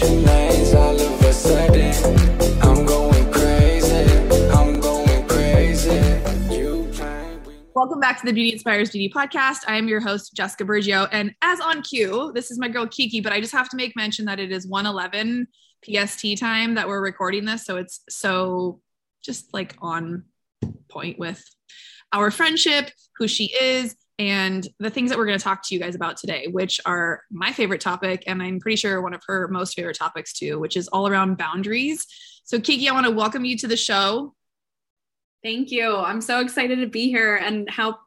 Welcome back to the Beauty Inspires Beauty podcast. I am your host, Jessica Burgio. And as on cue, this is my girl Kiki, but I just have to make mention that it is 111 PST time that we're recording this. So it's so just like on point with our friendship, who she is, and the things that we're going to talk to you guys about today, which are my favorite topic. And I'm pretty sure one of her most favorite topics too, which is all around boundaries. So, Kiki, I want to welcome you to the show. Thank you. I'm so excited to be here and how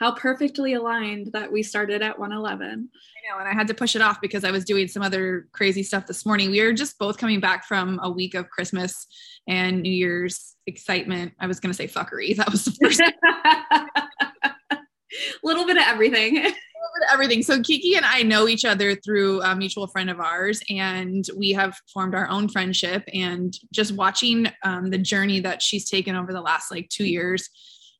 how perfectly aligned that we started at 111. I know, and I had to push it off because I was doing some other crazy stuff this morning. We were just both coming back from a week of Christmas and New Year's excitement. I was going to say fuckery. That was the first A little bit of everything. A little bit of everything. So Kiki and I know each other through a mutual friend of ours, and we have formed our own friendship. And just watching um, the journey that she's taken over the last like two years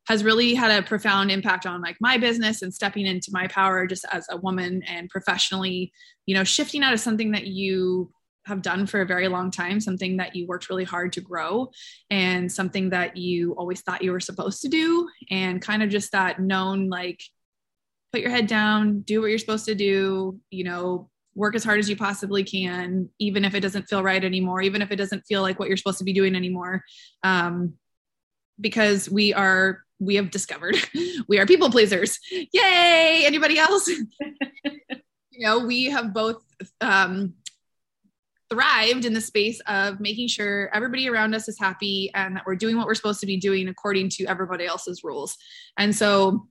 has really had a profound impact on like my business and stepping into my power just as a woman and professionally. You know, shifting out of something that you have done for a very long time, something that you worked really hard to grow, and something that you always thought you were supposed to do, and kind of just that known like put your head down, do what you're supposed to do, you know, work as hard as you possibly can, even if it doesn't feel right anymore, even if it doesn't feel like what you're supposed to be doing anymore. Um, because we are, we have discovered we are people pleasers. Yay! Anybody else? you know, we have both um, thrived in the space of making sure everybody around us is happy and that we're doing what we're supposed to be doing according to everybody else's rules. And so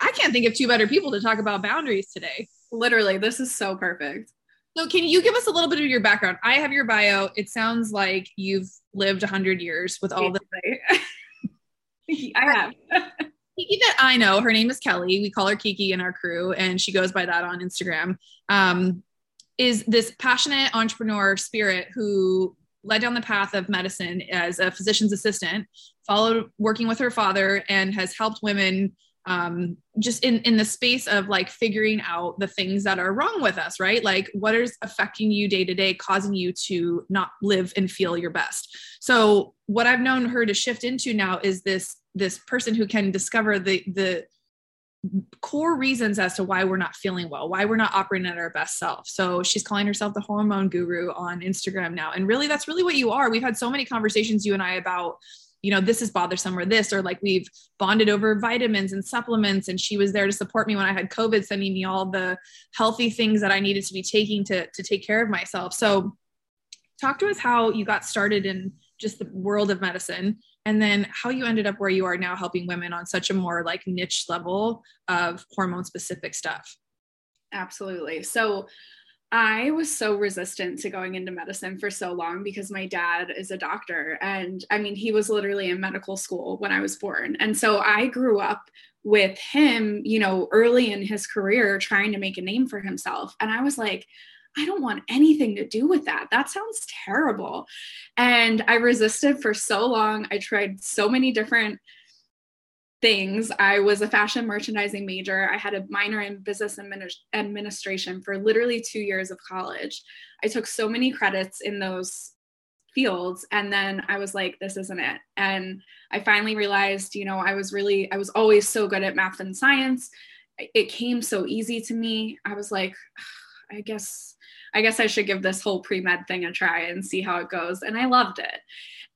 I can't think of two better people to talk about boundaries today. Literally, this is so perfect. So, can you give us a little bit of your background? I have your bio. It sounds like you've lived 100 years with all the I have. Kiki that I know. Her name is Kelly. We call her Kiki in our crew, and she goes by that on Instagram. Um, is this passionate entrepreneur spirit who led down the path of medicine as a physician's assistant, followed working with her father, and has helped women um, just in in the space of like figuring out the things that are wrong with us right? Like what is affecting you day to day causing you to not live and feel your best? So what i've known her to shift into now is this this person who can discover the the core reasons as to why we're not feeling well, why we're not operating at our best self. So she's calling herself the hormone guru on Instagram now. And really, that's really what you are. We've had so many conversations, you and I, about, you know, this is bothersome or this, or like we've bonded over vitamins and supplements. And she was there to support me when I had COVID, sending me all the healthy things that I needed to be taking to, to take care of myself. So talk to us how you got started in just the world of medicine and then how you ended up where you are now helping women on such a more like niche level of hormone specific stuff Absolutely. So I was so resistant to going into medicine for so long because my dad is a doctor. And I mean, he was literally in medical school when I was born. And so I grew up with him, you know, early in his career trying to make a name for himself. And I was like, I don't want anything to do with that. That sounds terrible. And I resisted for so long. I tried so many different things. I was a fashion merchandising major. I had a minor in business adminis- administration for literally two years of college. I took so many credits in those fields and then i was like this isn't it and i finally realized you know i was really i was always so good at math and science it came so easy to me i was like i guess i guess i should give this whole pre-med thing a try and see how it goes and i loved it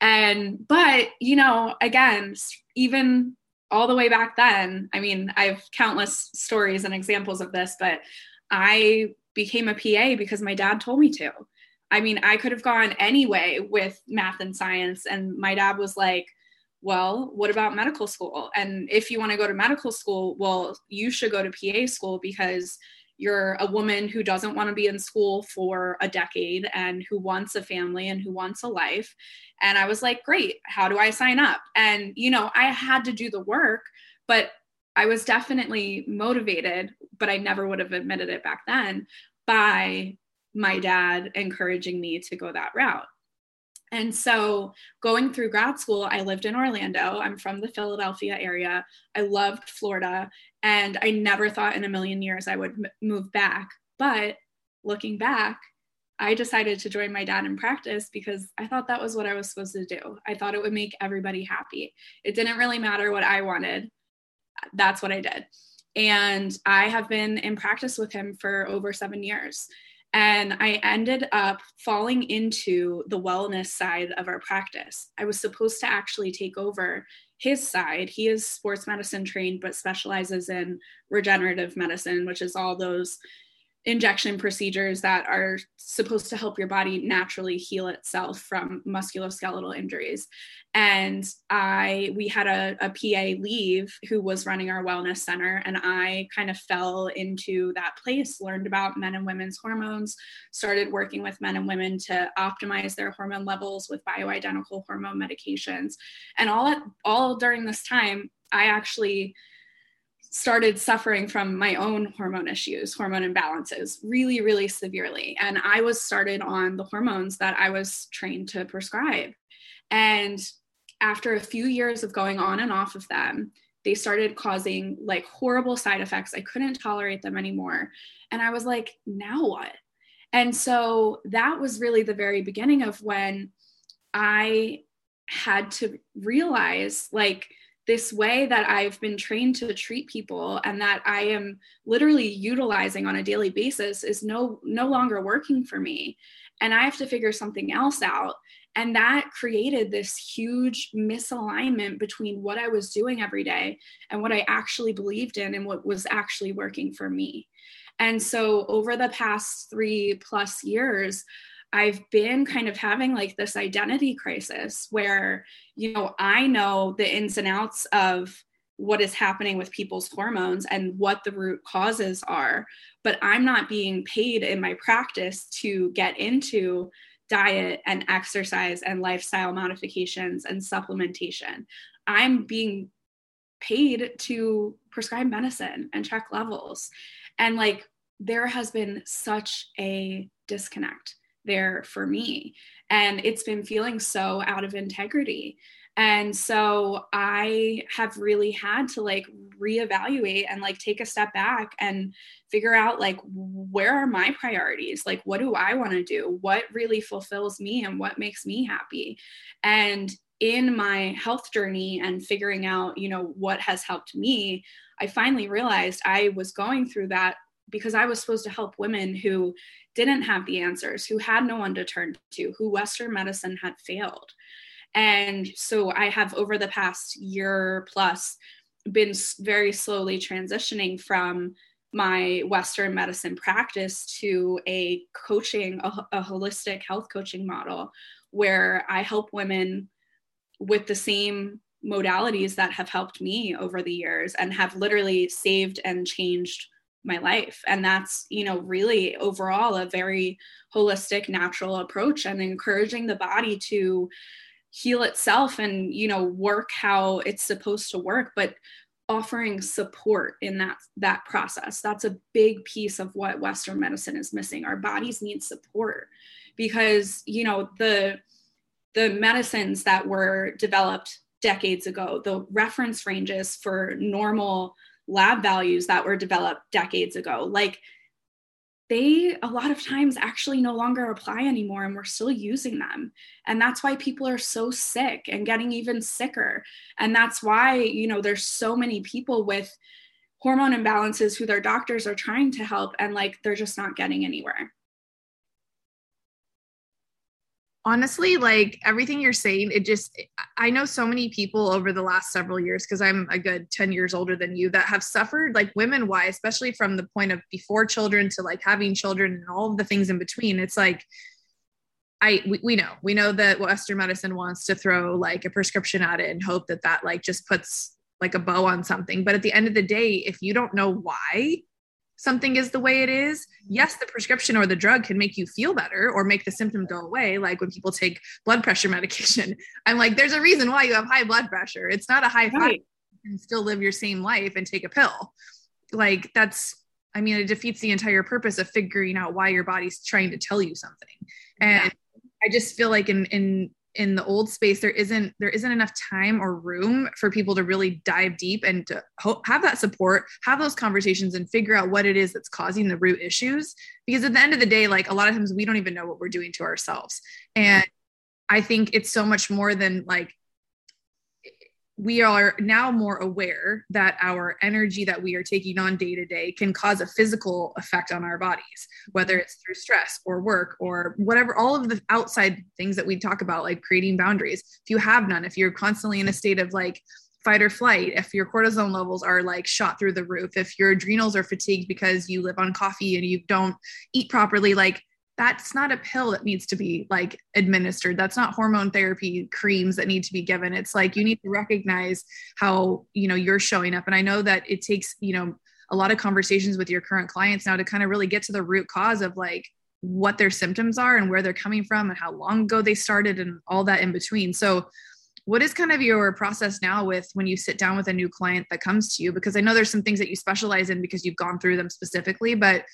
and but you know again even all the way back then, I mean, I have countless stories and examples of this, but I became a PA because my dad told me to. I mean, I could have gone anyway with math and science, and my dad was like, well, what about medical school? And if you want to go to medical school, well, you should go to PA school because you're a woman who doesn't want to be in school for a decade and who wants a family and who wants a life. And I was like, great, how do I sign up? And, you know, I had to do the work, but I was definitely motivated, but I never would have admitted it back then by my dad encouraging me to go that route. And so, going through grad school, I lived in Orlando. I'm from the Philadelphia area. I loved Florida, and I never thought in a million years I would m- move back. But looking back, I decided to join my dad in practice because I thought that was what I was supposed to do. I thought it would make everybody happy. It didn't really matter what I wanted. That's what I did. And I have been in practice with him for over seven years. And I ended up falling into the wellness side of our practice. I was supposed to actually take over his side. He is sports medicine trained, but specializes in regenerative medicine, which is all those injection procedures that are supposed to help your body naturally heal itself from musculoskeletal injuries. And i we had a, a pa leave who was running our wellness center and i kind of fell into that place learned about men and women's hormones started working with men and women to optimize their hormone levels with bioidentical hormone medications. And all at, all during this time i actually started suffering from my own hormone issues, hormone imbalances, really, really severely. And I was started on the hormones that I was trained to prescribe. And after a few years of going on and off of them, they started causing like horrible side effects. I couldn't tolerate them anymore. And I was like, now what? And so that was really the very beginning of when I had to realize like, this way that I've been trained to treat people and that I am literally utilizing on a daily basis is no no longer working for me and I have to figure something else out and that created this huge misalignment between what I was doing every day and what I actually believed in and what was actually working for me. And so over the past 3 plus years I've been kind of having like this identity crisis where, you know, I know the ins and outs of what is happening with people's hormones and what the root causes are, but I'm not being paid in my practice to get into diet and exercise and lifestyle modifications and supplementation. I'm being paid to prescribe medicine and check levels. And like, there has been such a disconnect there for me. And it's been feeling so out of integrity. And so I have really had to like reevaluate and like take a step back and figure out like where are my priorities? Like what do I want to do? What really fulfills me and what makes me happy? And in my health journey and figuring out, you know, what has helped me, I finally realized I was going through that because I was supposed to help women who didn't have the answers, who had no one to turn to, who Western medicine had failed. And so I have over the past year plus been very slowly transitioning from my Western medicine practice to a coaching, a, a holistic health coaching model where I help women with the same modalities that have helped me over the years and have literally saved and changed my life. And that's you know really overall a very holistic natural approach and encouraging the body to heal itself and you know work how it's supposed to work but offering support in that that process. That's a big piece of what western medicine is missing. Our bodies need support because you know the the medicines that were developed decades ago the reference ranges for normal lab values that were developed decades ago. Like they a lot of times actually no longer apply anymore and we're still using them. And that's why people are so sick and getting even sicker. And that's why you know there's so many people with hormone imbalances who their doctors are trying to help and like they're just not getting anywhere honestly like everything you're saying it just i know so many people over the last several years because i'm a good 10 years older than you that have suffered like women why especially from the point of before children to like having children and all of the things in between. It's like i we, we know we know that western medicine wants to throw like a prescription at it and hope that that like just puts like a bow on something. But at the end of the day if you don't know why something is the way it is, mm-hmm. yes, the prescription or the drug can make you feel better or make the symptom go away. Like when people take blood pressure medication, I'm like, there's a reason why you have high blood pressure. It's not a high right. You can still live your same life and take a pill. Like that's, I mean, it defeats the entire purpose of figuring out why your body's trying to tell you something. And yeah. I just feel like in in in the old space there isn't there isn't enough time or room for people to really dive deep and to ho- have that support have those conversations and figure out what it is that's causing the root issues. Because at the end of the day like a lot of times we don't even know what we're doing to ourselves. And i think it's so much more than like we are now more aware that our energy that we are taking on day to day can cause a physical effect on our bodies, whether it's through stress or work or whatever, all of the outside things that we talk about, like creating boundaries. If you have none, if you're constantly in a state of like fight or flight, if your cortisone levels are like shot through the roof, if your adrenals are fatigued because you live on coffee and you don't eat properly, like that's not a pill that needs to be like administered. That's not hormone therapy creams that need to be given. It's like you need to recognize how you know you're showing up. And i know that it takes you know a lot of conversations with your current clients now to kind of really get to the root cause of like what their symptoms are and where they're coming from and how long ago they started and all that in between. So what is kind of your process now with when you sit down with a new client that comes to you? Because i know there's some things that you specialize in because you've gone through them specifically but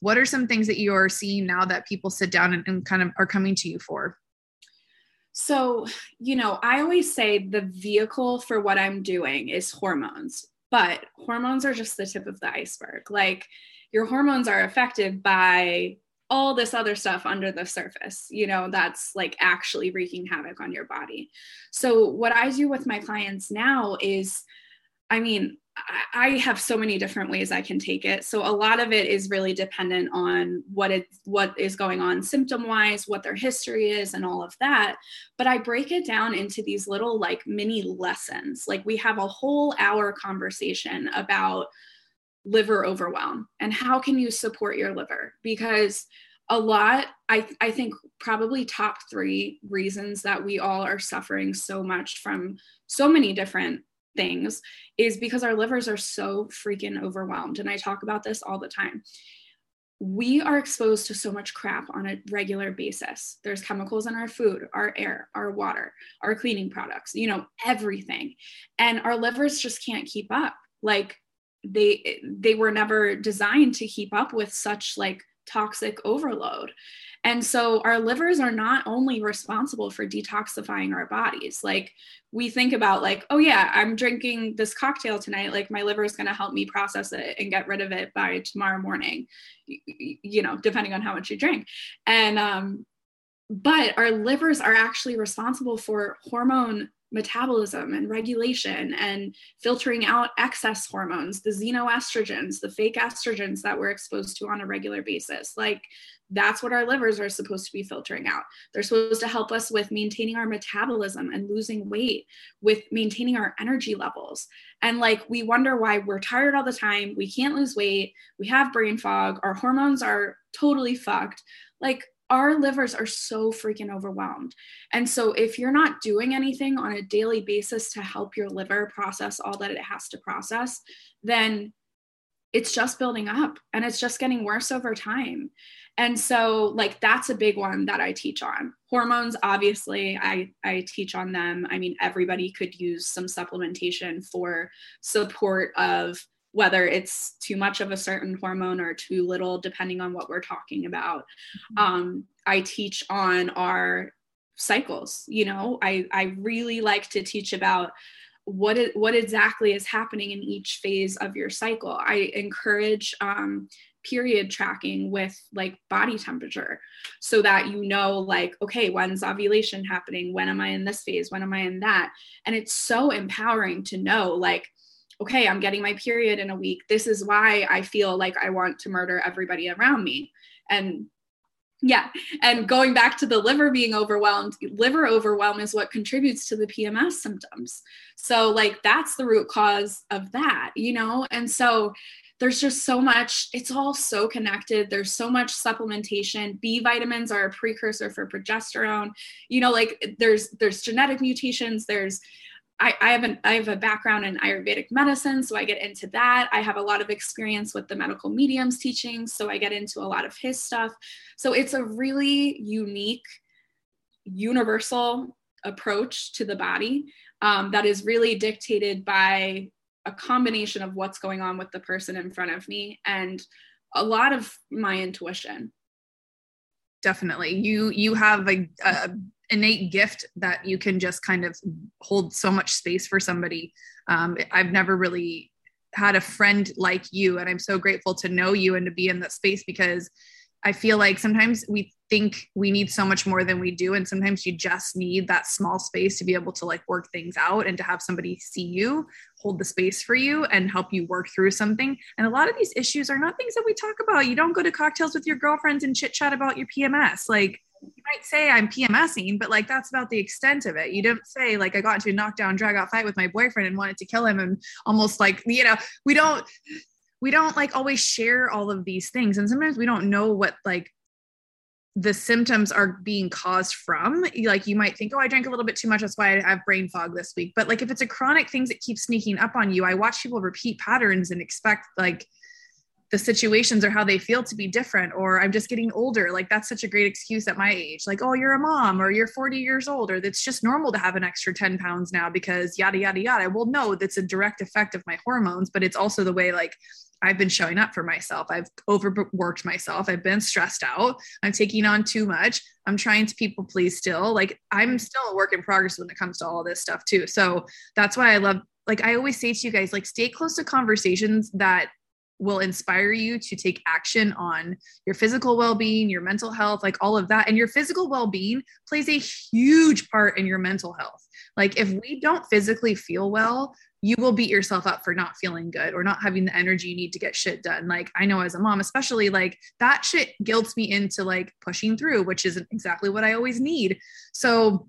what are some things that you're seeing now that people sit down and, and kind of are coming to you for so you know i always say the vehicle for what i'm doing is hormones but hormones are just the tip of the iceberg like your hormones are affected by all this other stuff under the surface, you know, that's like actually wreaking havoc on your body. So, what I do with my clients now is, I mean, I have so many different ways I can take it. So a lot of it is really dependent on what it what is going on symptom wise, what their history is, and all of that. But I break it down into these little like mini lessons. Like we have a whole hour conversation about liver overwhelm and how can you support your liver because a lot I, I think probably top three reasons that we all are suffering so much from so many different things is because our livers are so freaking overwhelmed. And I talk about this all the time. We are exposed to so much crap on a regular basis. There's chemicals in our food, our air, our water, our cleaning products, you know, everything. And our livers just can't keep up. Like they they were never designed to keep up with such like toxic overload. And so our livers are not only responsible for detoxifying our bodies. Like we think about like, oh yeah, I'm drinking this cocktail tonight, like my liver is going to help me process it and get rid of it by tomorrow morning. You know, depending on how much you drink. And um but our livers are actually responsible for hormone metabolism and regulation and filtering out excess hormones, the xenoestrogens, the fake estrogens that we're exposed to on a regular basis. Like that's what our livers are supposed to be filtering out. They're supposed to help us with maintaining our metabolism and losing weight, with maintaining our energy levels. And like we wonder why we're tired all the time, we can't lose weight, we have brain fog, our hormones are totally fucked. Like our livers are so freaking overwhelmed. And so, if you're not doing anything on a daily basis to help your liver process all that it has to process, then it's just building up and it's just getting worse over time. And so, like, that's a big one that I teach on. Hormones, obviously, I, I teach on them. I mean, everybody could use some supplementation for support of whether it's too much of a certain hormone or too little, depending on what we're talking about. Mm-hmm. Um, I teach on our cycles. You know, I, I really like to teach about what it, what exactly is happening in each phase of your cycle. I encourage um, period tracking with like body temperature so that you know like okay when's ovulation happening when am i in this phase when am i in that and it's so empowering to know like okay, I'm getting my period in a week. This is why I feel like I want to murder everybody around me. And yeah, and going back to the liver being overwhelmed, liver overwhelm is what contributes to the PMS symptoms. So, like, that's the root cause of that, you know? And so, there's just so much, it's all so connected. There's so much supplementation. B vitamins are a precursor for progesterone. You know, like there's there's genetic mutations, there's I, I have an I have a background in Ayurvedic medicine, so I get into that. I have a lot of experience with the medical mediums teaching, so I get into a lot of his stuff. So it's a really unique, universal approach to the body um, that is really dictated by a combination of what's going on with the person in front of me and a lot of my intuition definitely you you have a, a innate gift that you can just kind of hold so much space for somebody. Um, I've never really had a friend like you, and I'm so grateful to know you and to be in that space because I feel like sometimes we think we need so much more than we do. And sometimes you just need that small space to be able to like work things out and to have somebody see you, hold the space for you, and help you work through something. And a lot of these issues are not things that we talk about. You don't go to cocktails with your girlfriends and chit chat about your PMS. Like, you might say I'm PMSing, but like that's about the extent of it. You don't say like I got into a knockdown drag out fight with my boyfriend and wanted to kill him and almost like you know we don't we don't like always share all of these things. And sometimes we don't know what like the symptoms are being caused from. Like you might think oh i drank a little bit too much. That's why i have brain fog this week. But like if it's a chronic things that keep sneaking up on you i watch people repeat patterns and expect like the situations or how they feel to be different or i'm just getting older like that's such a great excuse at my age like oh you're a mom or you're 40 years old or it's just normal to have an extra 10 pounds now because yada yada yada well no that's a direct effect of my hormones but it's also the way like I've been showing up for myself. I've overworked myself. I've been stressed out. I'm taking on too much. I'm trying to people please still. Like I'm mm-hmm. still a work in progress when it comes to all this stuff too. So that's why I love like I always say to you guys like stay close to conversations that will inspire you to take action on your physical well-being, your mental health, like all of that. And your physical well-being plays a huge part in your mental health. Like if we don't physically feel well, you will beat yourself up for not feeling good or not having the energy you need to get shit done. Like I know as a mom, especially like that shit guilts me into like pushing through, which isn't exactly what I always need. So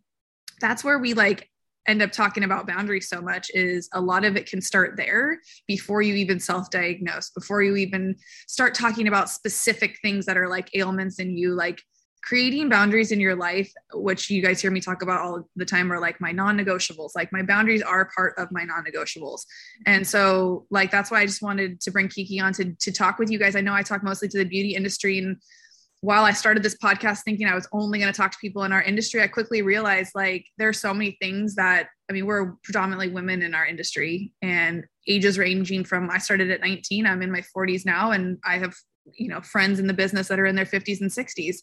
that's where we like end up talking about boundaries so much is a lot of it can start there before you even self-diagnose before you even start talking about specific things that are like ailments in you like creating boundaries in your life which you guys hear me talk about all the time are like my non-negotiables like my boundaries are part of my non-negotiables. And so like that's why i just wanted to bring kiki on to, to talk with you guys. I know i talk mostly to the beauty industry and while I started this podcast thinking I was only going to talk to people in our industry, I quickly realized like there are so many things that I mean, we're predominantly women in our industry and ages ranging from I started at 19, I'm in my 40s now, and I have, you know, friends in the business that are in their 50s and 60s.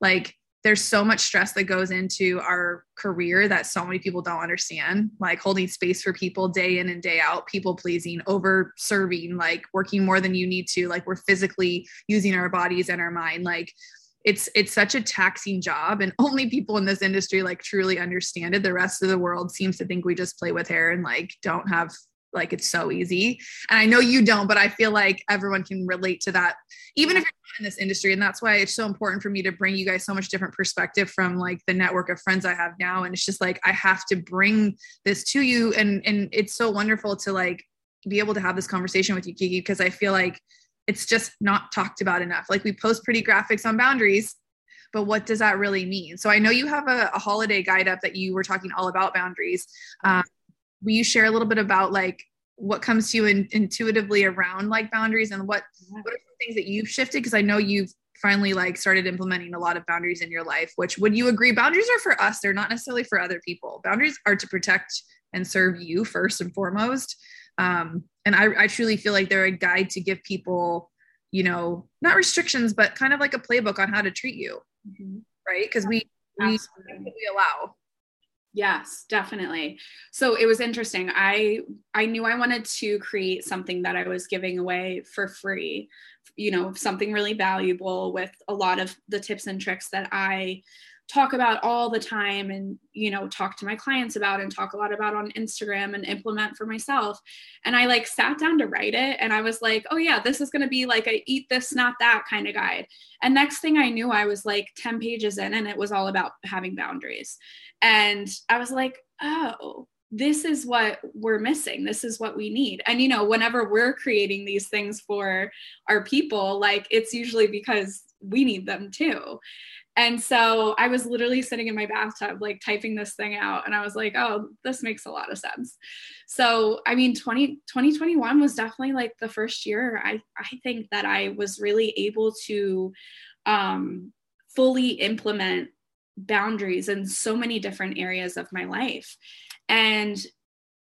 Like there's so much stress that goes into our career that so many people don't understand like holding space for people day in and day out people pleasing over serving like working more than you need to like we're physically using our bodies and our mind. Like it's it's such a taxing job and only people in this industry like truly understand it. The rest of the world seems to think we just play with hair and like don't have like it's so easy. And i know you don't but i feel like everyone can relate to that even if you're not in this industry. And that's why it's so important for me to bring you guys so much different perspective from like the network of friends i have now. And it's just like i have to bring this to you. And and it's so wonderful to like be able to have this conversation with you kiki because i feel like it's just not talked about enough. Like we post pretty graphics on boundaries but what does that really mean? So i know you have a, a holiday guide up that you were talking all about boundaries. Um, will you share a little bit about like what comes to you in, intuitively around like boundaries and what what are some things that you've shifted? Because i know you've finally like started implementing a lot of boundaries in your life which would you agree boundaries are for us they're not necessarily for other people. Boundaries are to protect and serve you first and foremost. Um, and I, I truly feel like they're a guide to give people you know not restrictions but kind of like a playbook on how to treat you mm-hmm. right? Because we we, we allow Yes, definitely. So it was interesting. I I knew I wanted to create something that I was giving away for free, you know, something really valuable with a lot of the tips and tricks that I talk about all the time and you know talk to my clients about and talk a lot about on Instagram and implement for myself. And I like sat down to write it and I was like oh yeah this is going to be like a eat this not that kind of guide. And next thing I knew I was like 10 pages in and it was all about having boundaries. And I was like oh this is what we're missing. This is what we need. And you know whenever we're creating these things for our people like it's usually because we need them too and so I was literally sitting in my bathtub, like typing this thing out. And I was like, oh, this makes a lot of sense. So, I mean, 20, 2021 was definitely like the first year I, I think that I was really able to um, fully implement boundaries in so many different areas of my life. And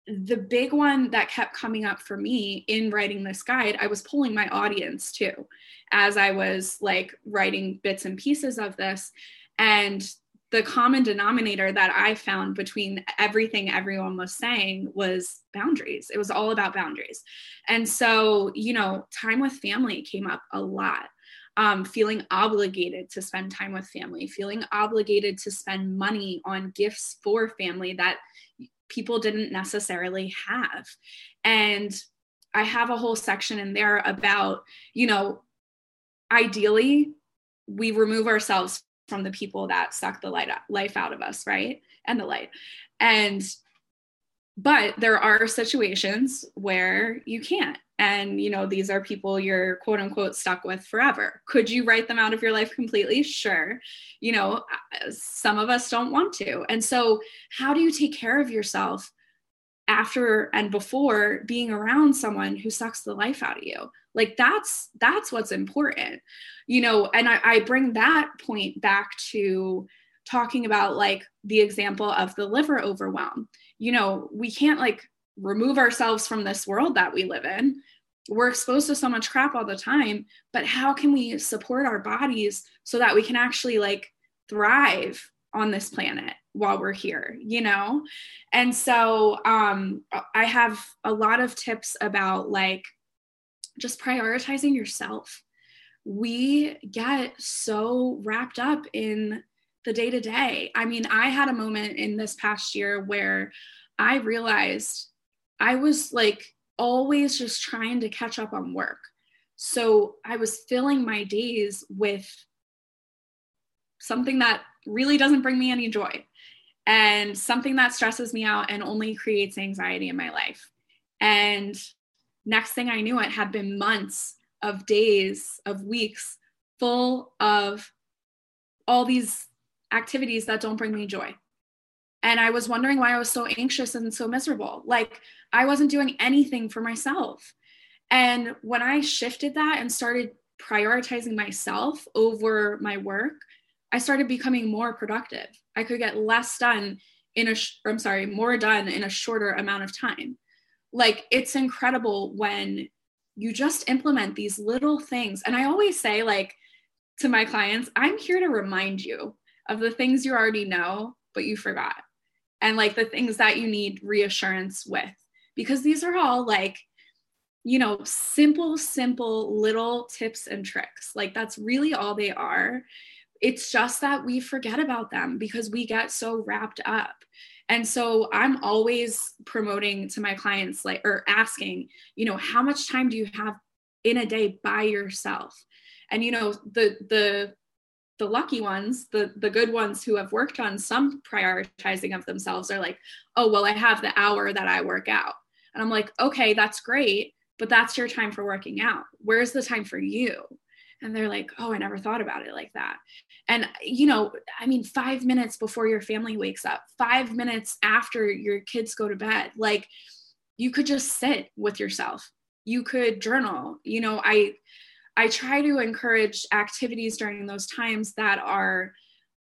the big one that kept coming up for me in writing this guide, I was pulling my audience too as I was like writing bits and pieces of this. And the common denominator that I found between everything everyone was saying was boundaries. It was all about boundaries. And so, you know, time with family came up a lot. Um, feeling obligated to spend time with family, feeling obligated to spend money on gifts for family that people didn't necessarily have. And I have a whole section in there about, you know, ideally, we remove ourselves from the people that suck the light life out of us, right? And the light. And but there are situations where you can't. And you know, these are people you're quote unquote stuck with forever. Could you write them out of your life completely? Sure. You know, uh, some of us don't want to. And so, how do you take care of yourself after and before being around someone who sucks the life out of you? like that's that's what's important you know and I, I bring that point back to talking about like the example of the liver overwhelm you know we can't like remove ourselves from this world that we live in we're exposed to so much crap all the time but how can we support our bodies so that we can actually like thrive on this planet while we're here you know and so um i have a lot of tips about like just prioritizing yourself. We get so wrapped up in the day to day. I mean, I had a moment in this past year where I realized I was like always just trying to catch up on work. So I was filling my days with something that really doesn't bring me any joy and something that stresses me out and only creates anxiety in my life. And next thing I knew, it had been months of days, of weeks full of all these activities that don't bring me joy. And I was wondering why I was so anxious and so miserable. Like I wasn't doing anything for myself. And when I shifted that and started prioritizing myself over my work, I started becoming more productive. I could get less done in a, sh- I'm sorry, more done in a shorter amount of time like it's incredible when you just implement these little things and i always say like to my clients i'm here to remind you of the things you already know but you forgot and like the things that you need reassurance with. Because these are all like you know simple simple little tips and tricks. Like that's really all they are. It's just that we forget about them because we get so wrapped up. And so I'm always promoting to my clients, like, or asking, you know, how much time do you have in a day by yourself? And, you know, the, the, the lucky ones, the the good ones who have worked on some prioritizing of themselves are like, oh well, I have the hour that I work out, and I'm like, okay, that's great, but that's your time for working out. Where's the time for you? And they're like, oh, I never thought about it like that and you know i mean 5 minutes before your family wakes up 5 minutes after your kids go to bed like you could just sit with yourself you could journal you know i i try to encourage activities during those times that are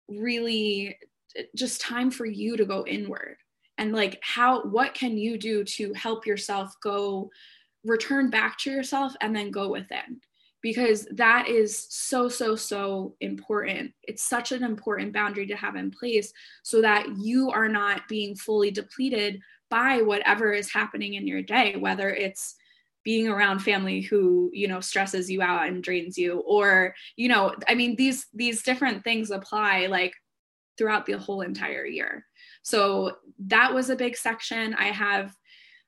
really just time for you to go inward. And like how what can you do to help yourself go return back to yourself and then go within? Because that is so so so important. It's such an important boundary to have in place so that you are not being fully depleted by whatever is happening in your day whether it's being around family who you know stresses you out and drains you. Or you know i mean these these different things apply like throughout the whole entire year. So that was a big section. I have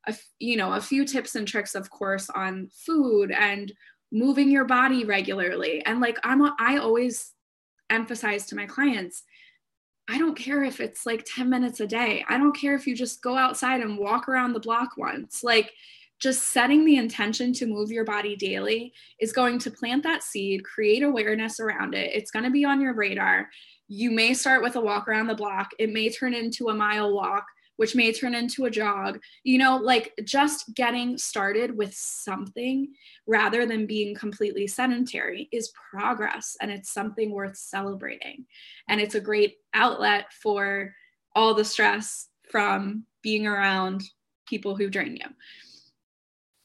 a, you know a few tips and tricks of course on food and moving your body regularly. And like i'm a, i always emphasize to my clients i don't care if it's like 10 minutes a day. I don't care if you just go outside and walk around the block once. Like just setting the intention to move your body daily is going to plant that seed create awareness around it it's going to be on your radar you may start with a walk around the block it may turn into a mile walk which may turn into a jog. You know, like just getting started with something rather than being completely sedentary is progress and it's something worth celebrating. And it's a great outlet for all the stress from being around people who drain you.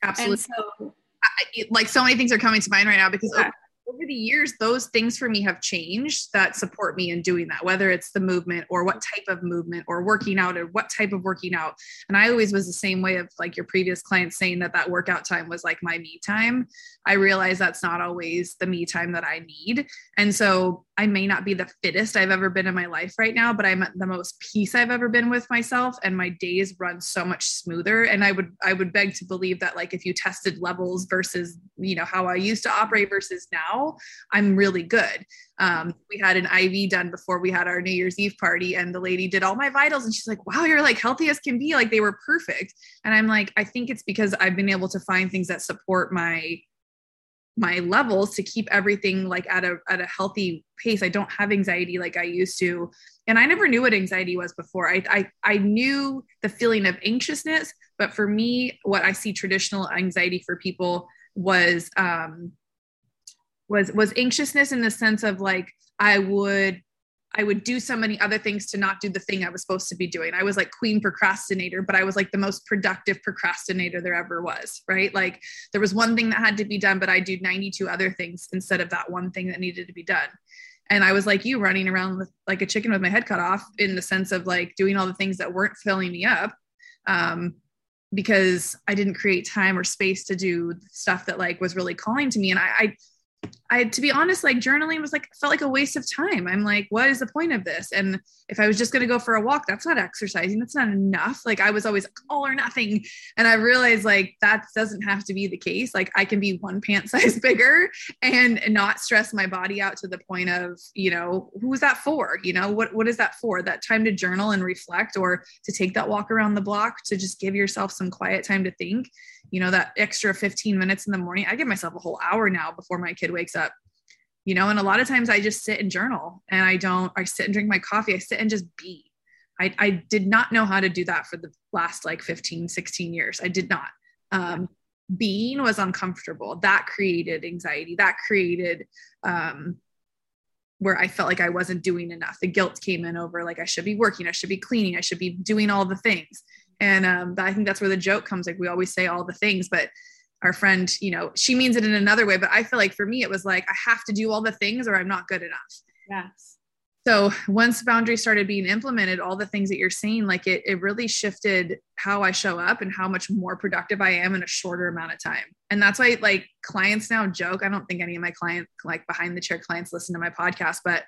Absolutely. So, I, like so many things are coming to mind right now because oh, yeah. Over the years, those things for me have changed that support me in doing that, whether it's the movement or what type of movement or working out or what type of working out. And I always was the same way of like your previous clients saying that that workout time was like my me time. I realize that's not always the me time that I need. And so I may not be the fittest I've ever been in my life right now, but I'm at the most peace I've ever been with myself and my days run so much smoother. And I would I would beg to believe that like if you tested levels versus, you know, how I used to operate versus now, I'm really good. Um, we had an IV done before we had our New Year's Eve party, and the lady did all my vitals, and she's like, "Wow, you're like healthy as can be. Like they were perfect." And I'm like, I think it's because I've been able to find things that support my my levels to keep everything like at a at a healthy pace. I don't have anxiety like I used to. And I never knew what anxiety was before. I I, I knew the feeling of anxiousness, but for me, what I see traditional anxiety for people was um was was anxiousness in the sense of like I would I would do so many other things to not do the thing I was supposed to be doing. I was like queen procrastinator, but I was like the most productive procrastinator there ever was, right? Like there was one thing that had to be done, but I do 92 other things instead of that one thing that needed to be done. And I was like you running around with like a chicken with my head cut off in the sense of like doing all the things that weren't filling me up. Um, because I didn't create time or space to do stuff that like was really calling to me. And I, I I, to be honest, like journaling was like, felt like a waste of time. I'm like, what is the point of this? And if I was just going to go for a walk, that's not exercising. That's not enough. Like I was always like, all or nothing. And I realized like that doesn't have to be the case. Like I can be one pant size bigger and not stress my body out to the point of, you know, who's that for? You know, what, what is that for? That time to journal and reflect or to take that walk around the block to just give yourself some quiet time to think you know that extra 15 minutes in the morning i give myself a whole hour now before my kid wakes up you know and a lot of times i just sit and journal and i don't i sit and drink my coffee i sit and just be. I, I did not know how to do that for the last like 15 16 years. I did not. Um, being was uncomfortable. That created anxiety. That created um, where I felt like I wasn't doing enough. The guilt came in over like I should be working, I should be cleaning, I should be doing all the things. And um, I think that's where the joke comes. Like we always say all the things, but our friend, you know, she means it in another way. But I feel like for me, it was like I have to do all the things or I'm not good enough. Yes. So once boundaries started being implemented, all the things that you're saying, like it, it really shifted how I show up and how much more productive I am in a shorter amount of time. And that's why like clients now joke. I don't think any of my clients, like behind the chair clients, listen to my podcast, but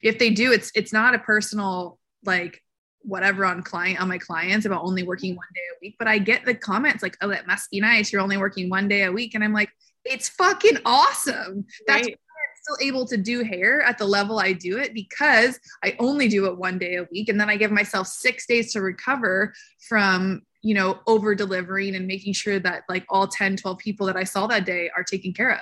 if they do, it's it's not a personal like whatever on client on my clients about only working one day a week but i get the comments like oh that must be nice. You're only working one day a week. And i'm like it's fucking awesome. That's Right. I'm still able to do hair at the level I do it because I only do it one day a week. And then I give myself 6 days to recover from you know over delivering and making sure that like all 10 12 people that I saw that day are taken care of.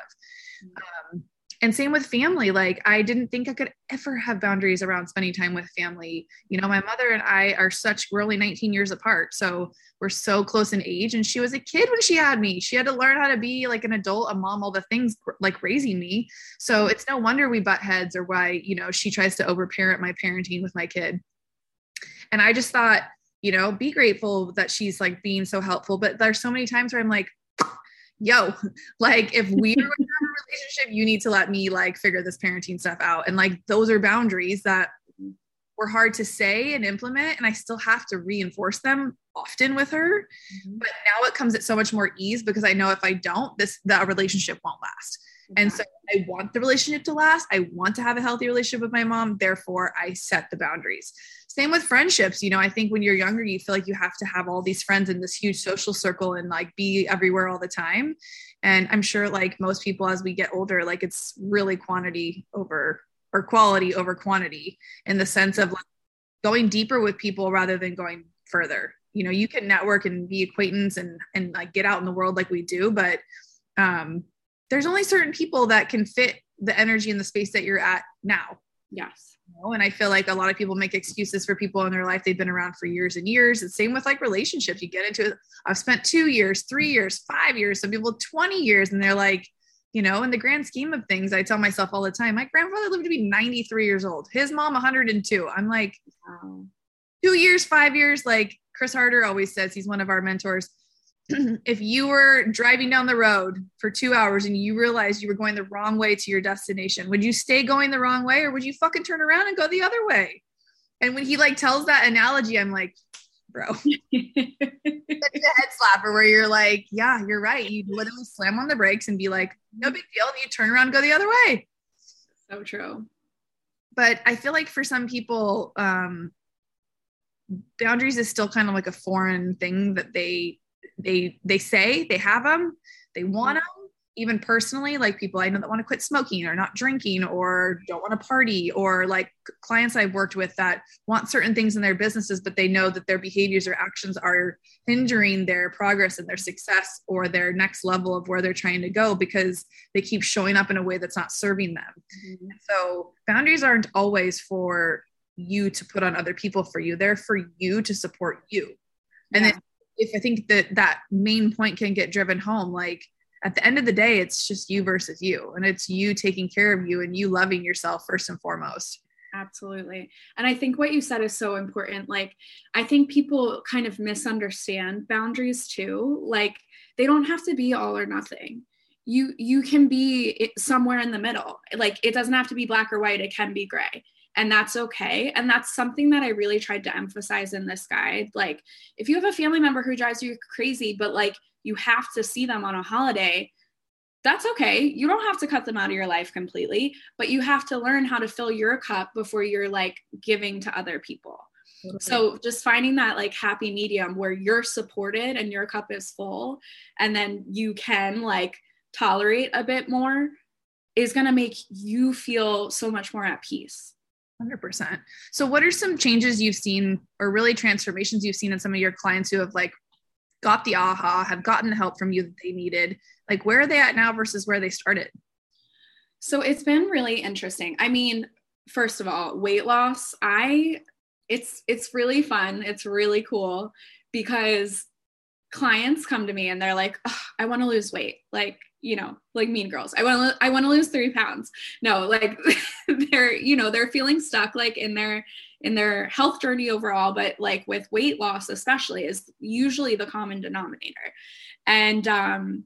Um, and same with family like i didn't think i could ever have boundaries around spending time with family. You know my mother and i are such we're only 19 years apart so we're so close in age. And she was a kid when she had me. She had to learn how to be like an adult a mom all the things like raising me. So it's no wonder we butt heads or why you know she tries to overparent my parenting with my kid. And i just thought you know be grateful that she's like being so helpful. But there's so many times where i'm like yo like if we were in a relationship you need to let me like figure this parenting stuff out and like those are boundaries that were hard to say and implement and i still have to reinforce them often with her Mhm. but now it comes at so much more ease because i know if i don't this that relationship won't last and so I want the relationship to last. I want to have a healthy relationship with my mom. Therefore, I set the boundaries. Same with friendships. You know, I think when you're younger, you feel like you have to have all these friends in this huge social circle and like be everywhere all the time. And I'm sure, like most people, as we get older, like it's really quantity over or quality over quantity in the sense of like going deeper with people rather than going further. You know, you can network and be acquaintance and and like get out in the world like we do, but um there's only certain people that can fit the energy in the space that you're at now yes know? and i feel like a lot of people make excuses for people in their life they've been around for years and years the same with like relationships you get into it i've spent two years three years five years some people 20 years and they're like you know in the grand scheme of things i tell myself all the time my grandfather lived to be 93 years old his mom 102 i'm like wow. two years, five years. Like Chris Harder always says, he's one of our mentors. if you were driving down the road for two hours and you realized you were going the wrong way to your destination, would you stay going the wrong way or would you fucking turn around and go the other way? And when he like tells that analogy, I'm like, bro, it's a head slapper where you're like, yeah, you're right. You literally slam on the brakes and be like, no big deal. And you turn around and go the other way. so true. But I feel like for some people, um, boundaries is still kind of like a foreign thing that they they they say they have them, they want them. Even personally, like people I know that want to quit smoking or not drinking or don't want to party, or like clients I've worked with that want certain things in their businesses, but they know that their behaviors or actions are hindering their progress and their success or their next level of where they're trying to go because they keep showing up in a way that's not serving them. Mm-hmm. So boundaries aren't always for you to put on other people for you. They're for you to support you. And Yeah. then if I think that that main point can get driven home, like at the end of the day, it's just you versus you, and it's you taking care of you and you loving yourself first and foremost. Absolutely. And I think what you said is so important. Like, I think people kind of misunderstand boundaries too. Like, they don't have to be all or nothing. You you can be somewhere in the middle. Like, it doesn't have to be black or white. It can be gray. And that's okay. And that's something that I really tried to emphasize in this guide. Like, if you have a family member who drives you crazy, but like you have to see them on a holiday, that's okay. You don't have to cut them out of your life completely, but you have to learn how to fill your cup before you're like giving to other people. So just finding that like happy medium where you're supported and your cup is full and then you can like tolerate a bit more is going to make you feel so much more at peace. 100%. So, what are some changes you've seen, or really transformations you've seen in some of your clients who have like got the aha, have gotten the help from you that they needed? Like, where are they at now versus where they started? So it's been really interesting. I mean, first of all, weight loss, I it's it's really fun. It's really cool because clients come to me and they're like, "Ugh, I want to lose weight. Like, you know, like mean girls. I want to I want to lose 3 pounds. No, like they're, you know, they're feeling stuck like in their in their health journey overall, but like with weight loss especially is usually the common denominator. And um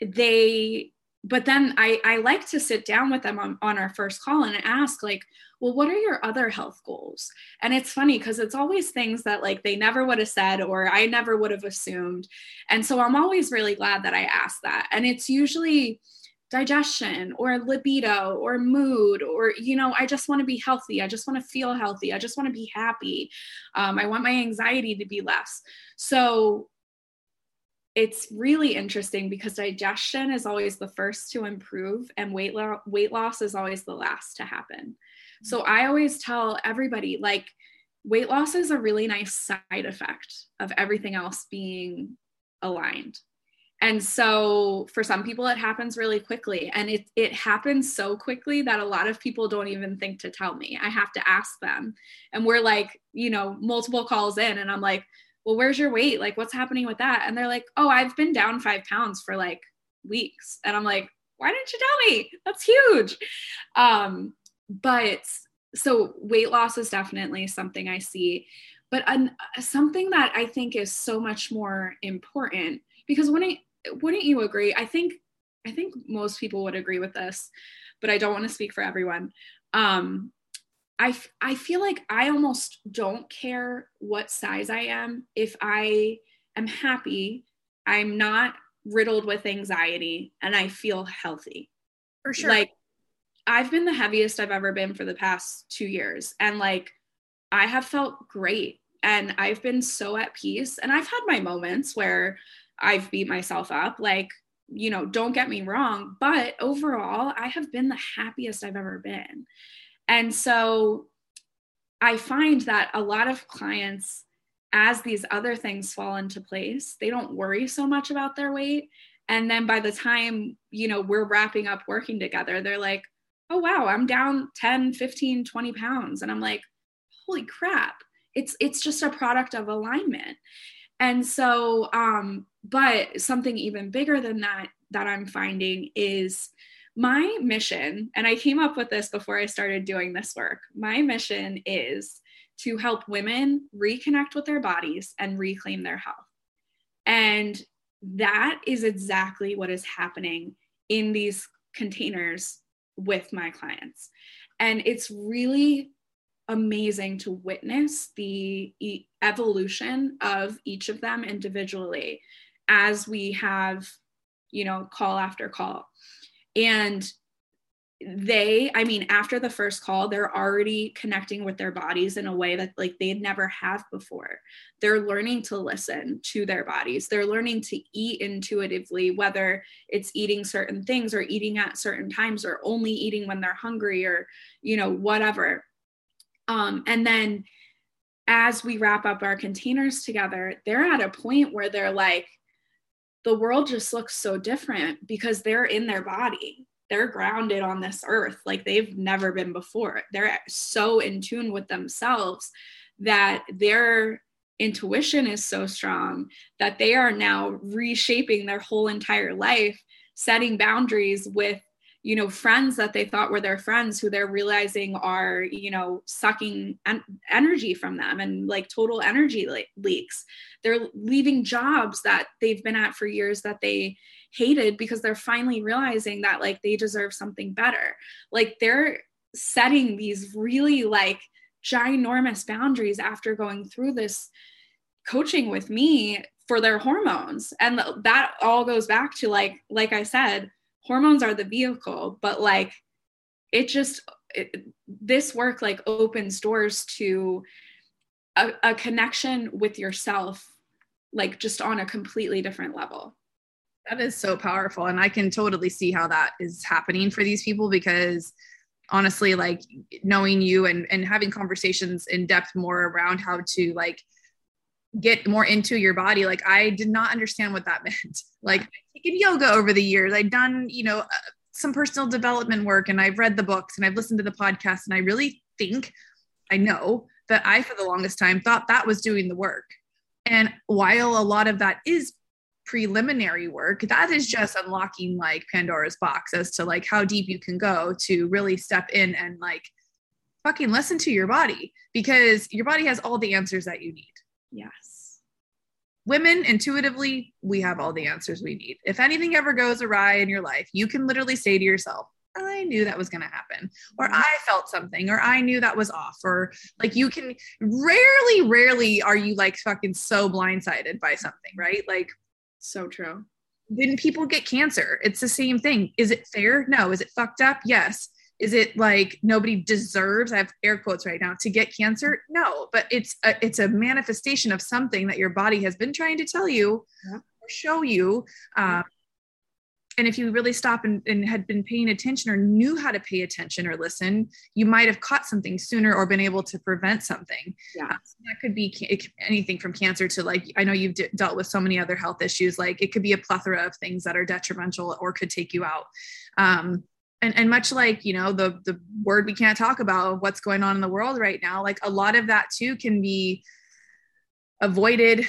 they but then I, I like to sit down with them on, on our first call and ask like well what are your other health goals? And it's funny because it's always things that like they never would have said or i never would have assumed. And so i'm always really glad that i asked that. And it's usually digestion or libido or mood or you know i just want to be healthy. I just want to feel healthy. I just want to be happy. Um, i want my anxiety to be less. So it's really interesting because digestion is always the first to improve and weight lo- weight loss is always the last to happen. So mm-hmm. I always tell everybody like weight loss is a really nice side effect of everything else being aligned. And so for some people it happens really quickly and it it happens so quickly that a lot of people don't even think to tell me. I have to ask them. And we're like, you know, multiple calls in and I'm like, well, where's your weight? Like, what's happening with that? And they're like, oh, I've been down five pounds for like weeks. And I'm like, why didn't you tell me? That's huge. Um, but so weight loss is definitely something I see. But an, something that I think is so much more important because wouldn't wouldn't you agree? I think I think most people would agree with this, but I don't want to speak for everyone. Um, I, I feel like I almost don't care what size I am if I am happy, I'm not riddled with anxiety, and I feel healthy. For sure. Like, I've been the heaviest I've ever been for the past two years, and like, I have felt great, and I've been so at peace. And I've had my moments where I've beat myself up, like, you know, don't get me wrong, but overall, I have been the happiest I've ever been. And so I find that a lot of clients, as these other things fall into place, they don't worry so much about their weight. And then by the time, you know, we're wrapping up working together, they're like, oh, wow, I'm down 10, 15, 20 pounds. And I'm like, holy crap. It's, it's just a product of alignment. And so, um, but something even bigger than that, that I'm finding is my mission, and I came up with this before I started doing this work. My mission is to help women reconnect with their bodies and reclaim their health. And that is exactly what is happening in these containers with my clients. And it's really amazing to witness the e- evolution of each of them individually as we have, you know, call after call. And they i mean after the first call they're already connecting with their bodies in a way that like they'd never have before. They're learning to listen to their bodies. They're learning to eat intuitively whether it's eating certain things or eating at certain times or only eating when they're hungry or you know whatever. Um and then as we wrap up our containers together they're at a point where they're like the world just looks so different because they're in their body they're grounded on this earth like they've never been before. They're so in tune with themselves that their intuition is so strong that they are now reshaping their whole entire life, setting boundaries with you know friends that they thought were their friends who they're realizing are you know sucking en- energy from them and like total energy le- leaks. They're leaving jobs that they've been at for years that they hated because they're finally realizing that like they deserve something better. Like they're setting these really like ginormous boundaries after going through this coaching with me for their hormones. And that all goes back to like like i said hormones are the vehicle but like it just it, this work like opens doors to a, a connection with yourself like just on a completely different level. That is so powerful and i can totally see how that is happening for these people because honestly like knowing you and and having conversations in depth more around how to like get more into your body like i did not understand what that meant. Like I've taken yoga over the years. I've done you know uh, some personal development work and i've read the books and i've listened to the podcast and i really think i know that i for the longest time thought that was doing the work. And while a lot of that is preliminary work that is just unlocking like pandora's box as to like how deep you can go to really step in and like fucking listen to your body because your body has all the answers that you need yes women intuitively we have all the answers we need if anything ever goes awry in your life you can literally say to yourself I knew that was going to happen, or mm-hmm. I felt something, or I knew that was off, or like you can rarely, rarely are you like fucking so blindsided by something, right? Like so true. When people get cancer, it's the same thing. Is it fair? No. Is it fucked up? Yes. Is it like nobody deserves? I have air quotes right now to get cancer. No, but it's a, it's a manifestation of something that your body has been trying to tell you yeah. or show you. Um, and if you really stop and, and, had been paying attention or knew how to pay attention or listen you might have caught something sooner or been able to prevent something yeah uh, so that could be anything from cancer to like i know you've d- dealt with so many other health issues like it could be a plethora of things that are detrimental or could take you out um, and, and much like you know the the word we can't talk about what's going on in the world right now like a lot of that too can be avoided.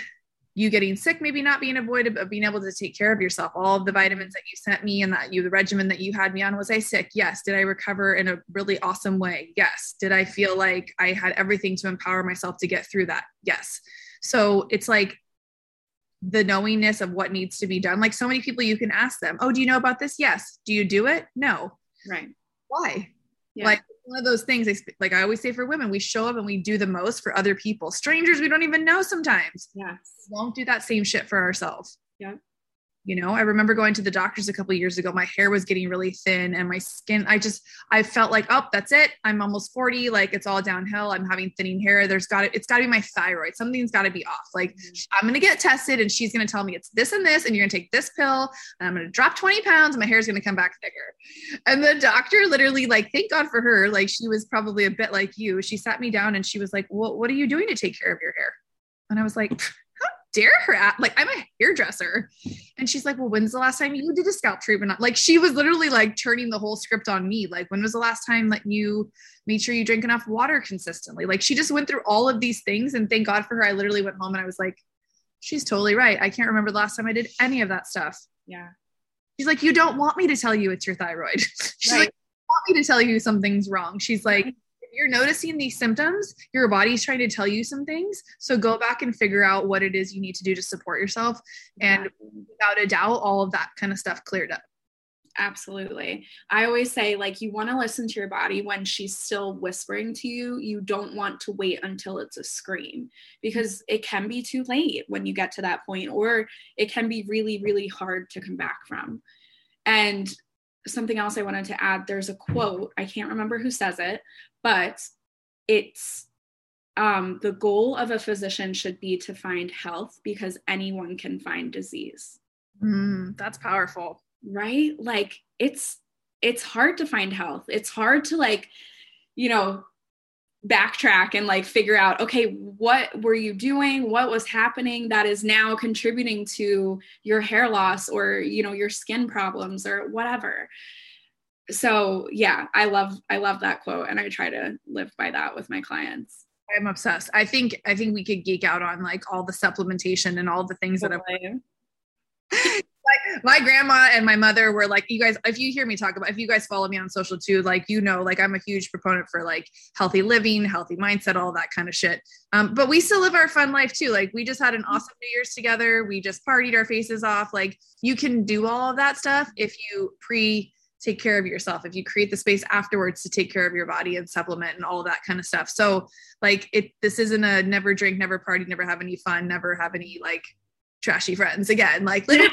You getting sick maybe not being avoided but being able to take care of yourself. All of the vitamins that you sent me and that you the regimen that you had me on was i sick? Yes. Did i recover in a really awesome way? Yes. Did i feel like i had everything to empower myself to get through that? Yes. So it's like the knowingness of what needs to be done. Like so many people you can ask them oh do you know about this? Yes. Do you do it? No right. Why? Yeah. like one of those things like i always say for women we show up and we do the most for other people. Strangers we don't even know sometimes. Yes. Won't do that same shit for ourselves. Yeah you know i remember going to the doctors a couple years ago. My hair was getting really thin and my skin i just i felt like oh that's it. I'm almost 40 like it's all downhill. I'm having thinning hair. There's got to it's got to be my thyroid. Something's got to be off. Like mm-hmm. i'm going to get tested and she's going to tell me it's this and this and you're going to take this pill and i'm going to drop 20 pounds and my hair is going to come back thicker. And the doctor literally like thank god for her. Like she was probably a bit like you. She sat me down and she was like well what are you doing to take care of your hair? And i was like dare her at like I'm a hairdresser. And she's like, Well, when's the last time you did a scalp treatment? Like she was literally like turning the whole script on me. Like, when was the last time that you made sure you drink enough water consistently? Like she just went through all of these things. And thank God for her. I literally went home and I was like, She's totally right. I can't remember the last time I did any of that stuff. Yeah. She's like, You don't want me to tell you it's your thyroid. she's right. like, want me to tell you something's wrong. She's like, you're noticing these symptoms, your body's trying to tell you some things. So go mm-hmm. back and figure out what it is you need to do to support yourself. And without a doubt, all of that kind of stuff cleared up. Absolutely. I always say, like, you want to listen to your body when she's still whispering to you. You don't want to wait until it's a scream because it can be too late when you get to that point, or it can be really, really hard to come back from. And something else I wanted to add there's a quote, I can't remember who says it, but it's um, the goal of a physician should be to find health because anyone can find disease. Mm, that's powerful. Right? Like it's it's hard to find health. It's hard to like, you know, backtrack and like figure out okay what were you doing what was happening that is now contributing to your hair loss or you know your skin problems or whatever so yeah i love i love that quote and i try to live by that with my clients. I'm obsessed. I think i think we could geek out on like all the supplementation and all the things that i've like my grandma and my mother were like you guys if you hear me talk about if you guys follow me on social too like you know like i'm a huge proponent for like healthy living healthy mindset all that kind of shit. Um, but we still live our fun life too. Like we just had an awesome new year's together. We just partied our faces off. Like you can do all of that stuff if you pre take care of yourself if you create the space afterwards to take care of your body and supplement and all of that kind of stuff. So like it this isn't a never drink never party never have any fun never have any like trashy friends again.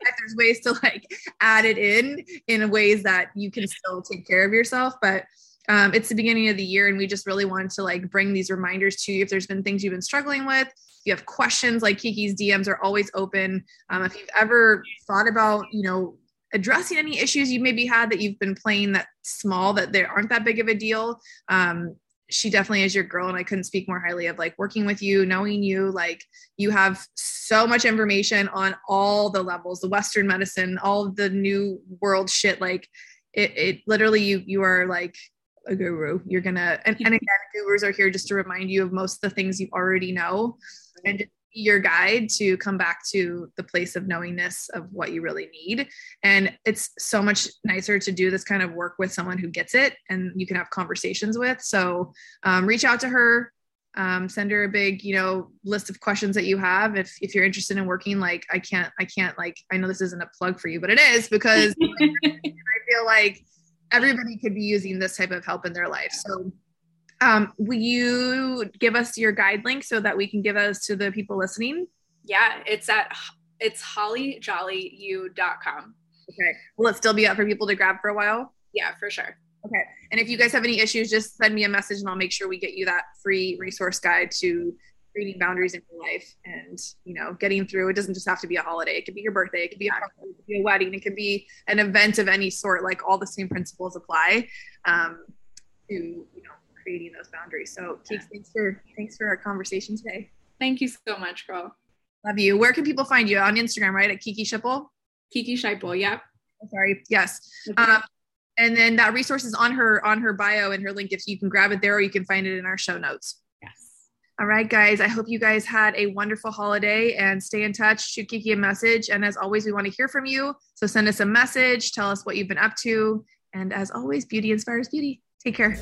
Like there's ways to like add it in in ways that you can still take care of yourself. But um, it's the beginning of the year and we just really wanted to like bring these reminders to you if there's been things you've been struggling with if you have questions like kiki's dms are always open. Um, if you've ever thought about you know addressing any issues you maybe had that you've been playing that small that they aren't that big of a deal. Um, she definitely is your girl and i couldn't speak more highly of like working with you knowing you like you have so much information on all the levels the western medicine all the new world shit like it, it literally you you are like a guru. You're gonna and, and again gurus are here just to remind you of most of the things you already know. And your guide to come back to the place of knowingness of what you really need. And it's so much nicer to do this kind of work with someone who gets it and you can have conversations with. So um, reach out to her, um, send her a big, you know, list of questions that you have. If, if you're interested in working, like, I can't, I can't like, I know this isn't a plug for you, but it is because I feel like everybody could be using this type of help in their life. So um, will you give us your guide link so that we can give us to the people listening? Yeah, it's at it's hollyjollyyou.com. Okay. Will it still be up for people to grab for a while? Yeah, for sure. Okay. And if you guys have any issues, just send me a message and I'll make sure we get you that free resource guide to creating boundaries in your life and you know getting through it doesn't just have to be a holiday it could be your birthday it could be a, it could be a wedding it could be an event of any sort like all the same principles apply um, to creating those boundaries. So Keeks, thanks for thanks for our conversation today. Thank you so much, girl. Love you. Where can people find you on Instagram? Right at Kiki Shiple. Kiki Shiple. Yep. Oh, sorry. Yes. Okay. Um, and then that resource is on her on her bio and her link. If you can grab it there, or you can find it in our show notes. Yes. All right, guys. I hope you guys had a wonderful holiday and stay in touch. Shoot Kiki a message. And as always, we want to hear from you. So send us a message. Tell us what you've been up to. And as always, beauty inspires beauty. Take care.